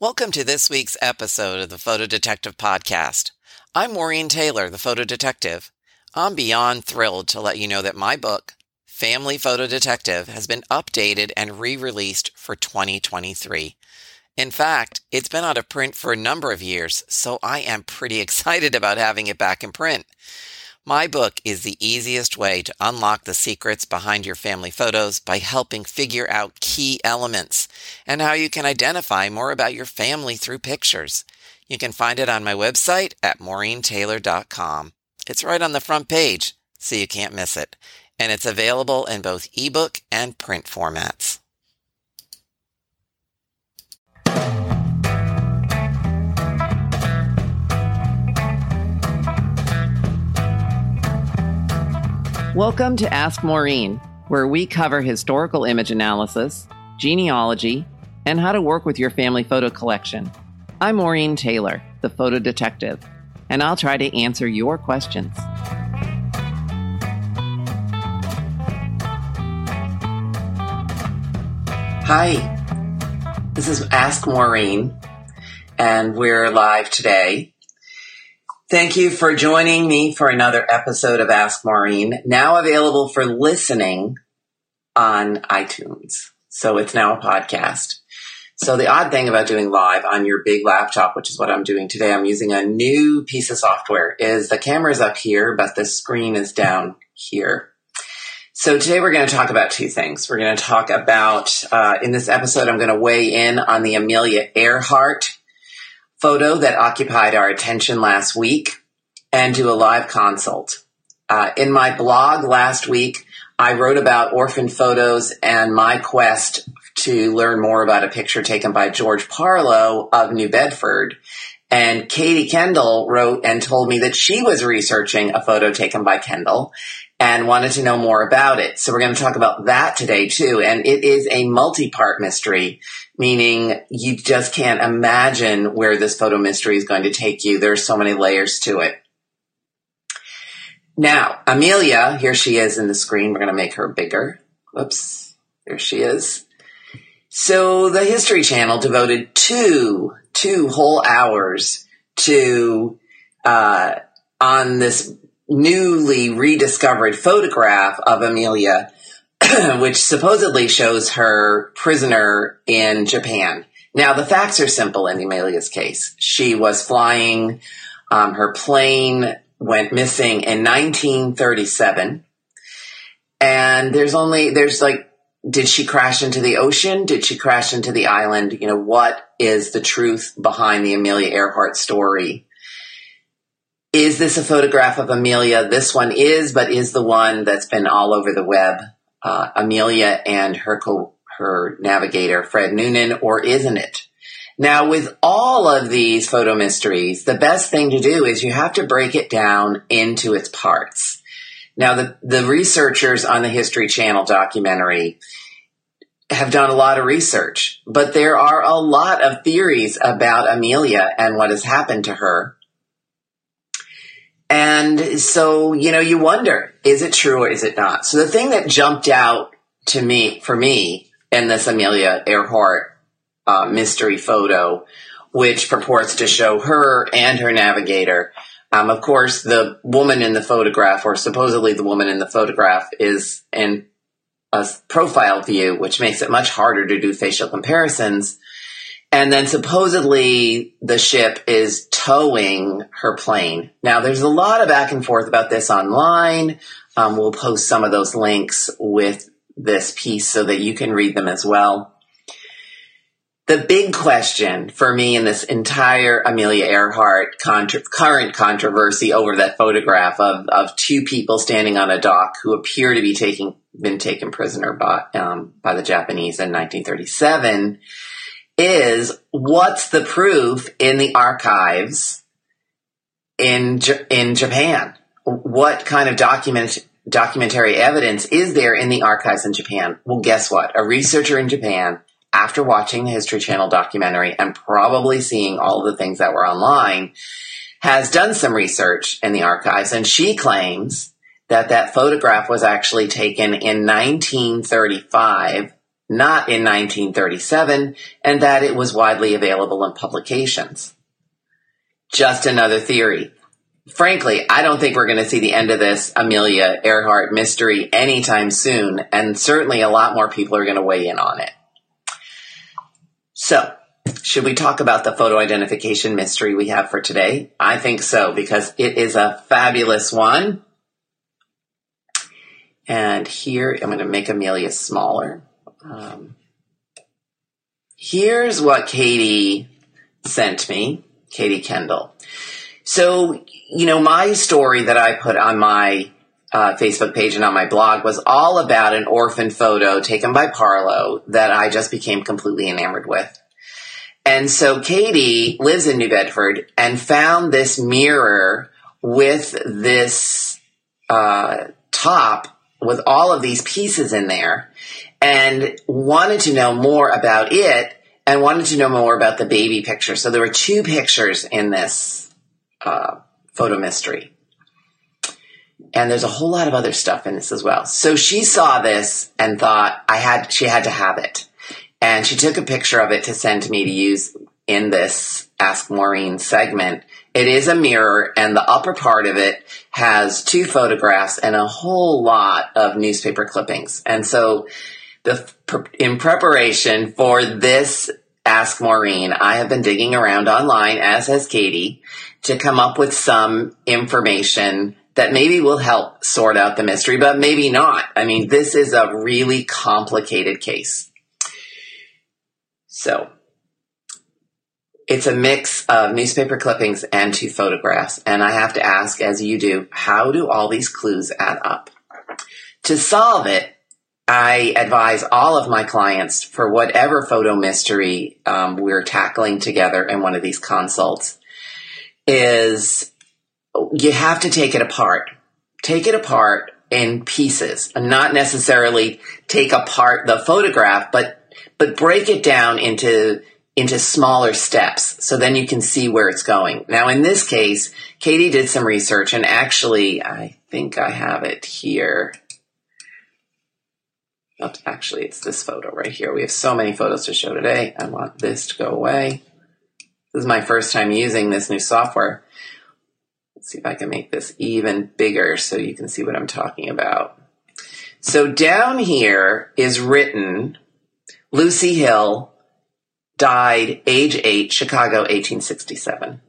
Welcome to this week's episode of the Photo Detective Podcast. I'm Maureen Taylor, the Photo Detective. I'm beyond thrilled to let you know that my book, Family Photo Detective, has been updated and re released for 2023. In fact, it's been out of print for a number of years, so I am pretty excited about having it back in print. My book is the easiest way to unlock the secrets behind your family photos by helping figure out key elements and how you can identify more about your family through pictures. You can find it on my website at maureentaylor.com. It's right on the front page, so you can't miss it. And it's available in both ebook and print formats. Welcome to Ask Maureen, where we cover historical image analysis, genealogy, and how to work with your family photo collection. I'm Maureen Taylor, the photo detective, and I'll try to answer your questions. Hi, this is Ask Maureen, and we're live today Thank you for joining me for another episode of Ask Maureen, now available for listening on iTunes. So it's now a podcast. So the odd thing about doing live on your big laptop, which is what I'm doing today, I'm using a new piece of software, is the camera's up here, but the screen is down here. So today we're going to talk about two things. We're going to talk about, uh, in this episode, I'm going to weigh in on the Amelia Earhart photo that occupied our attention last week and do a live consult. Uh, in my blog last week, I wrote about orphan photos and my quest to learn more about a picture taken by George Parlow of New Bedford. And Katie Kendall wrote and told me that she was researching a photo taken by Kendall and wanted to know more about it. So we're going to talk about that today too. And it is a multi-part mystery meaning you just can't imagine where this photo mystery is going to take you. There's so many layers to it. Now, Amelia, here she is in the screen. We're going to make her bigger. Whoops. There she is. So the History Channel devoted two, two whole hours to, uh, on this newly rediscovered photograph of Amelia which supposedly shows her prisoner in Japan. Now, the facts are simple in Amelia's case. She was flying, um, her plane went missing in 1937. And there's only, there's like, did she crash into the ocean? Did she crash into the island? You know, what is the truth behind the Amelia Earhart story? Is this a photograph of Amelia? This one is, but is the one that's been all over the web uh, Amelia and her co- her navigator Fred Noonan, or isn't it? Now, with all of these photo mysteries, the best thing to do is you have to break it down into its parts. Now, the, the researchers on the History Channel documentary have done a lot of research, but there are a lot of theories about Amelia and what has happened to her. And so, you know, you wonder, is it true or is it not? So the thing that jumped out to me, for me, in this Amelia Earhart uh, mystery photo, which purports to show her and her navigator. Um, of course, the woman in the photograph, or supposedly the woman in the photograph, is in a profile view, which makes it much harder to do facial comparisons. And then supposedly the ship is towing her plane. Now, there's a lot of back and forth about this online. Um, we'll post some of those links with this piece so that you can read them as well. The big question for me in this entire Amelia Earhart contra- current controversy over that photograph of, of two people standing on a dock who appear to be taking been taken prisoner by um, by the Japanese in 1937 is what's the proof in the archives in in Japan? What kind of document documentary evidence is there in the archives in Japan? Well, guess what? A researcher in Japan, after watching the History Channel documentary and probably seeing all the things that were online, has done some research in the archives, and she claims that that photograph was actually taken in 1935 not in 1937, and that it was widely available in publications. Just another theory. Frankly, I don't think we're going to see the end of this Amelia Earhart mystery anytime soon, and certainly a lot more people are going to weigh in on it. So, should we talk about the photo identification mystery we have for today? I think so, because it is a fabulous one. And here, I'm going to make Amelia smaller. Um, here's what Katie sent me, Katie Kendall. So, you know, my story that I put on my uh, Facebook page and on my blog was all about an orphan photo taken by Parlow that I just became completely enamored with. And so Katie lives in New Bedford and found this mirror with this uh, top with all of these pieces in there and wanted to know more about it and wanted to know more about the baby picture. So there were two pictures in this uh, photo mystery. And there's a whole lot of other stuff in this as well. So she saw this and thought I had she had to have it. And she took a picture of it to send to me to use in this Ask Maureen segment. It is a mirror and the upper part of it has two photographs and a whole lot of newspaper clippings. And so the, in preparation for this Ask Maureen, I have been digging around online, as has Katie, to come up with some information that maybe will help sort out the mystery, but maybe not. I mean, this is a really complicated case. So it's a mix of newspaper clippings and two photographs. And I have to ask, as you do, how do all these clues add up? To solve it, I advise all of my clients for whatever photo mystery um, we're tackling together in one of these consults is you have to take it apart. Take it apart in pieces and not necessarily take apart the photograph, but but break it down into into smaller steps so then you can see where it's going. Now in this case, Katie did some research and actually I think I have it here. Actually it's this photo right here. We have so many photos to show today. I want this to go away. This is my first time using this new software. Let's see if I can make this even bigger so you can see what I'm talking about. So down here is written Lucy Hill died age 8, Chicago, 1867.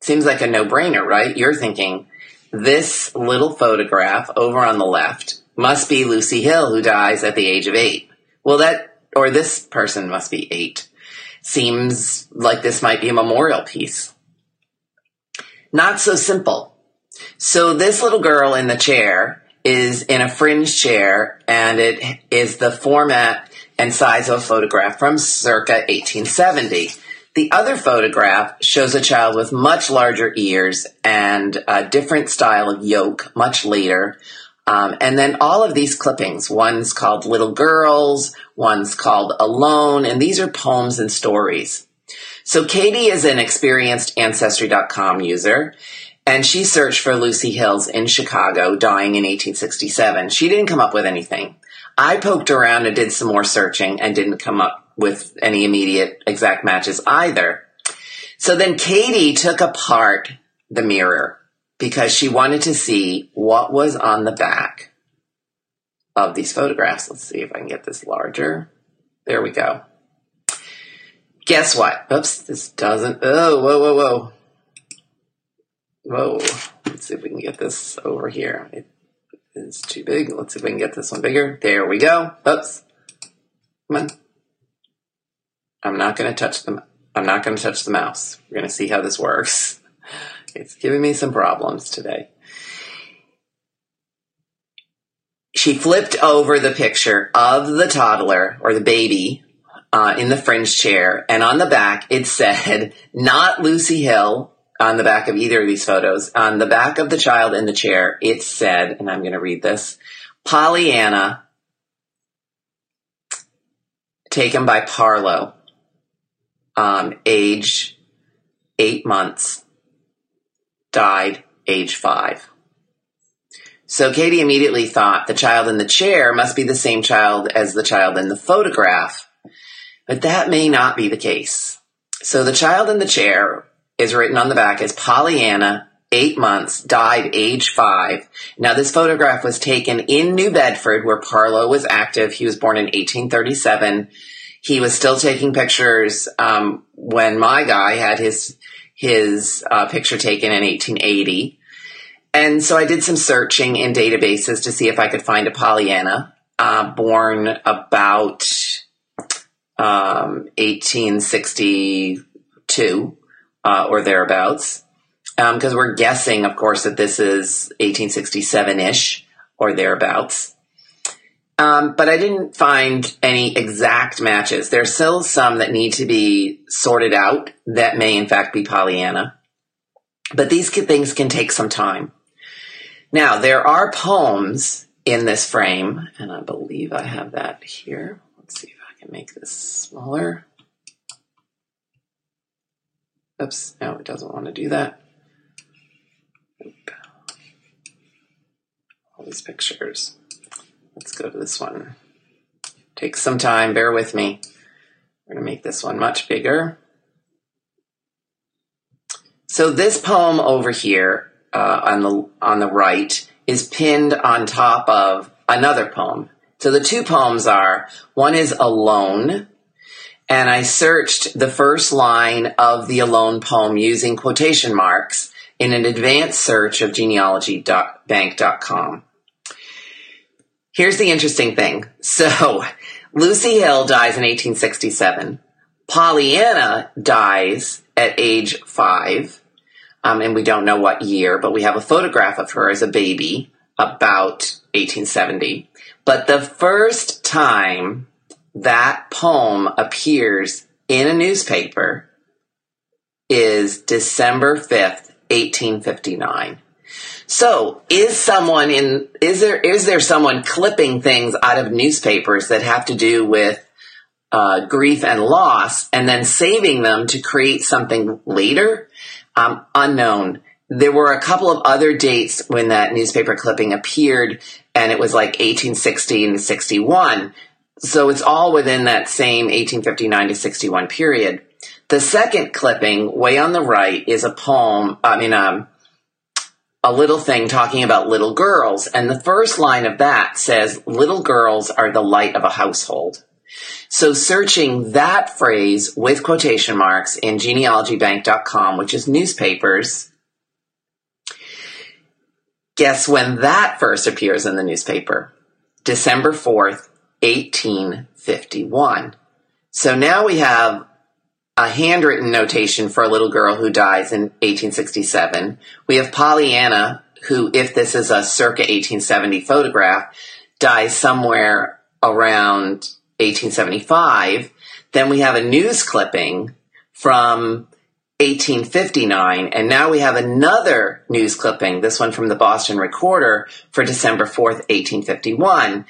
Seems like a no brainer, right? You're thinking this little photograph over on the left must be Lucy Hill, who dies at the age of 8. Well, that, or this person must be 8. Seems like this might be a memorial piece. Not so simple. So this little girl in the chair is in a fringe chair and it is the format and size of a photograph from circa 1870. The other photograph shows a child with much larger ears and a different style of yoke much later. Um, and then all of these clippings, one's called Little Girls, one's called Alone, and these are poems and stories. So Katie is an experienced Ancestry.com user, and she searched for Lucy Hills in Chicago, dying in 1867. She didn't come up with anything. I poked around and did some more searching and didn't come up with any immediate exact matches either. So then Katie took apart the mirror because she wanted to see what was on the back of these photographs. Let's see if I can get this larger. There we go. Guess what? Oops, this doesn't. Oh, whoa, whoa, whoa. Whoa. Let's see if we can get this over here. It is too big. Let's see if we can get this one bigger. There we go. Oops. Come on. I'm not going to touch them. I'm not going to touch the mouse. We're going to see how this works. It's giving me some problems today. She flipped over the picture of the toddler or the baby uh, in the fringe chair, and on the back it said, "Not Lucy Hill, on the back of either of these photos. On the back of the child in the chair, it said, and I'm going to read this Pollyanna, taken by Parlow, um, age eight months, died age five. So Katie immediately thought the child in the chair must be the same child as the child in the photograph. But that may not be the case. So the child in the chair is written on the back as Pollyanna, eight months, died age five. Now this photograph was taken in New Bedford where Parlow was active. He was born in 1837. He was still taking pictures um, when my guy had his his uh, picture taken in 1880. And so I did some searching in databases to see if I could find a Pollyanna, uh, born about um, 1862 uh, or thereabouts. Because um, we're guessing, of course, that this is 1867 ish or thereabouts. Um, but I didn't find any exact matches. There's still some that need to be sorted out that may, in fact, be Pollyanna. But these things can take some time. Now, there are poems in this frame, and I believe I have that here. Let's see if I can make this smaller. Oops, no, it doesn't want to do that. Oop. All these pictures. Let's go to this one. Take some time, bear with me. We're going to make this one much bigger. So this poem over here uh, on the on the right is pinned on top of another poem. So the two poems are one is alone, and I searched the first line of the alone poem using quotation marks in an advanced search of genealogybank.com. Here's the interesting thing. So Lucy Hill dies in 1867. Pollyanna dies at age five. Um, and we don't know what year, but we have a photograph of her as a baby about 1870. But the first time that poem appears in a newspaper is December 5th, 1859. So, is someone in is there is there someone clipping things out of newspapers that have to do with uh, grief and loss, and then saving them to create something later? Um, unknown. There were a couple of other dates when that newspaper clipping appeared, and it was like 1860 and 61. So it's all within that same 1859 to 61 period. The second clipping, way on the right, is a poem. I mean, um, a little thing talking about little girls. And the first line of that says, little girls are the light of a household. So searching that phrase with quotation marks in genealogybank.com, which is newspapers, guess when that first appears in the newspaper? December 4th, 1851. So now we have a handwritten notation for a little girl who dies in 1867. We have Pollyanna, who, if this is a circa 1870 photograph, dies somewhere around 1875. Then we have a news clipping from 1859, and now we have another news clipping, this one from the Boston Recorder for December 4th, 1851.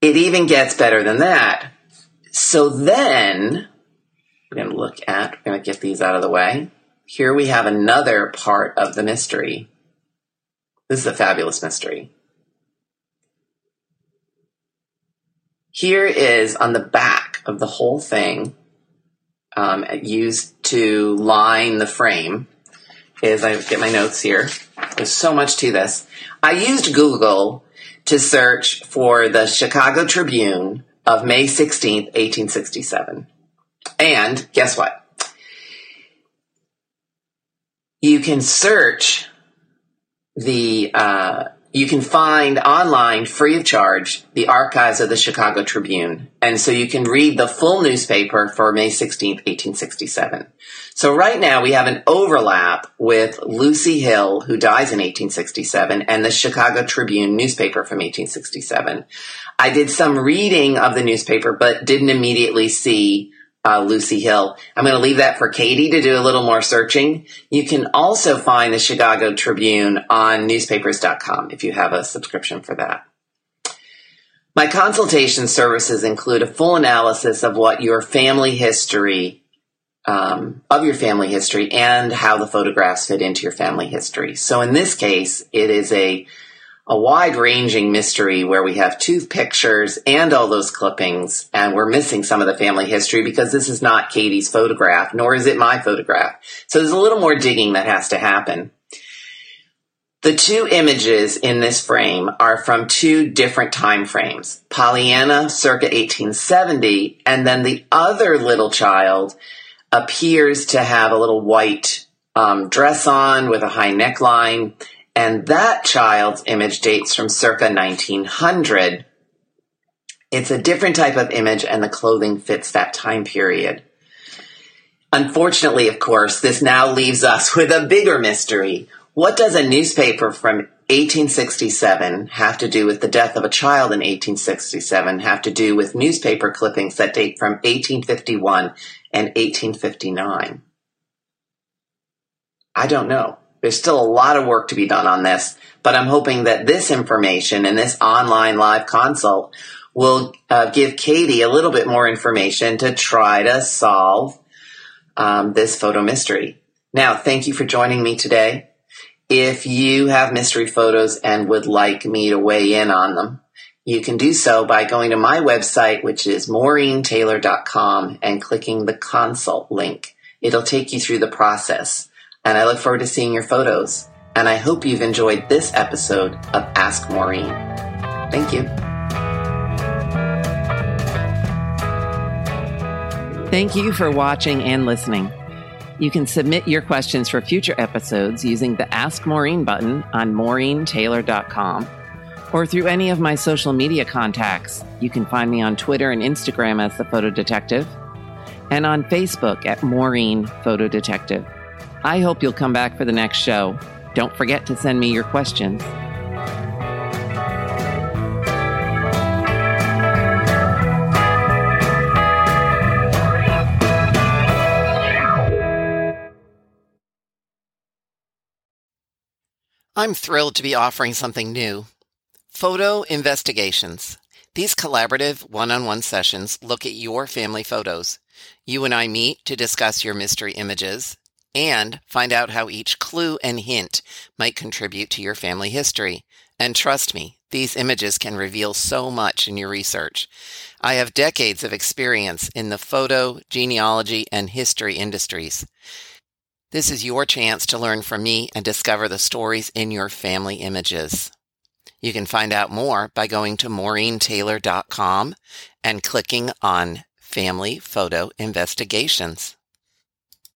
It even gets better than that. So then we're going to look at, we're going to get these out of the way. Here we have another part of the mystery. This is a fabulous mystery. Here is on the back of the whole thing, um, used to line the frame, is I get my notes here. There's so much to this. I used Google to search for the Chicago Tribune of May 16th, 1867. And guess what? You can search the, uh, you can find online free of charge the archives of the Chicago Tribune. And so you can read the full newspaper for May 16th, 1867. So right now we have an overlap with Lucy Hill, who dies in 1867, and the Chicago Tribune newspaper from 1867. I did some reading of the newspaper, but didn't immediately see Lucy Hill. I'm going to leave that for Katie to do a little more searching. You can also find the Chicago Tribune on newspapers.com if you have a subscription for that. My consultation services include a full analysis of what your family history, um, of your family history and how the photographs fit into your family history. So in this case, it is a a wide ranging mystery where we have two pictures and all those clippings, and we're missing some of the family history because this is not Katie's photograph, nor is it my photograph. So there's a little more digging that has to happen. The two images in this frame are from two different time frames. Pollyanna circa 1870, and then the other little child appears to have a little white um, dress on with a high neckline and that child's image dates from circa 1900. It's a different type of image, and the clothing fits that time period. Unfortunately, of course, this now leaves us with a bigger mystery. What does a newspaper from 1867 have to do with the death of a child in 1867 have to do with newspaper clippings that date from 1851 and 1859? I don't know. There's still a lot of work to be done on this, but I'm hoping that this information and this online live consult will uh, give Katie a little bit more information to try to solve um, this photo mystery. Now, thank you for joining me today. If you have mystery photos and would like me to weigh in on them, you can do so by going to my website, which is maureentaylor.com and clicking the consult link. It'll take you through the process and I look forward to seeing your photos. And I hope you've enjoyed this episode of Ask Maureen. Thank you. Thank you for watching and listening. You can submit your questions for future episodes using the Ask Maureen button on MaureenTaylor.com or through any of my social media contacts. You can find me on Twitter and Instagram as The Photo Detective and on Facebook at Maureen Photo Detective. I hope you'll come back for the next show. Don't forget to send me your questions. I'm thrilled to be offering something new. Photo investigations. These collaborative one on one sessions look at your family photos. You and I meet to discuss your mystery images, and find out how each clue and hint might contribute to your family history. And trust me, these images can reveal so much in your research. I have decades of experience in the photo, genealogy, and history industries. This is your chance to learn from me and discover the stories in your family images. You can find out more by going to MaureenTaylor.com and clicking on Family Photo Investigations.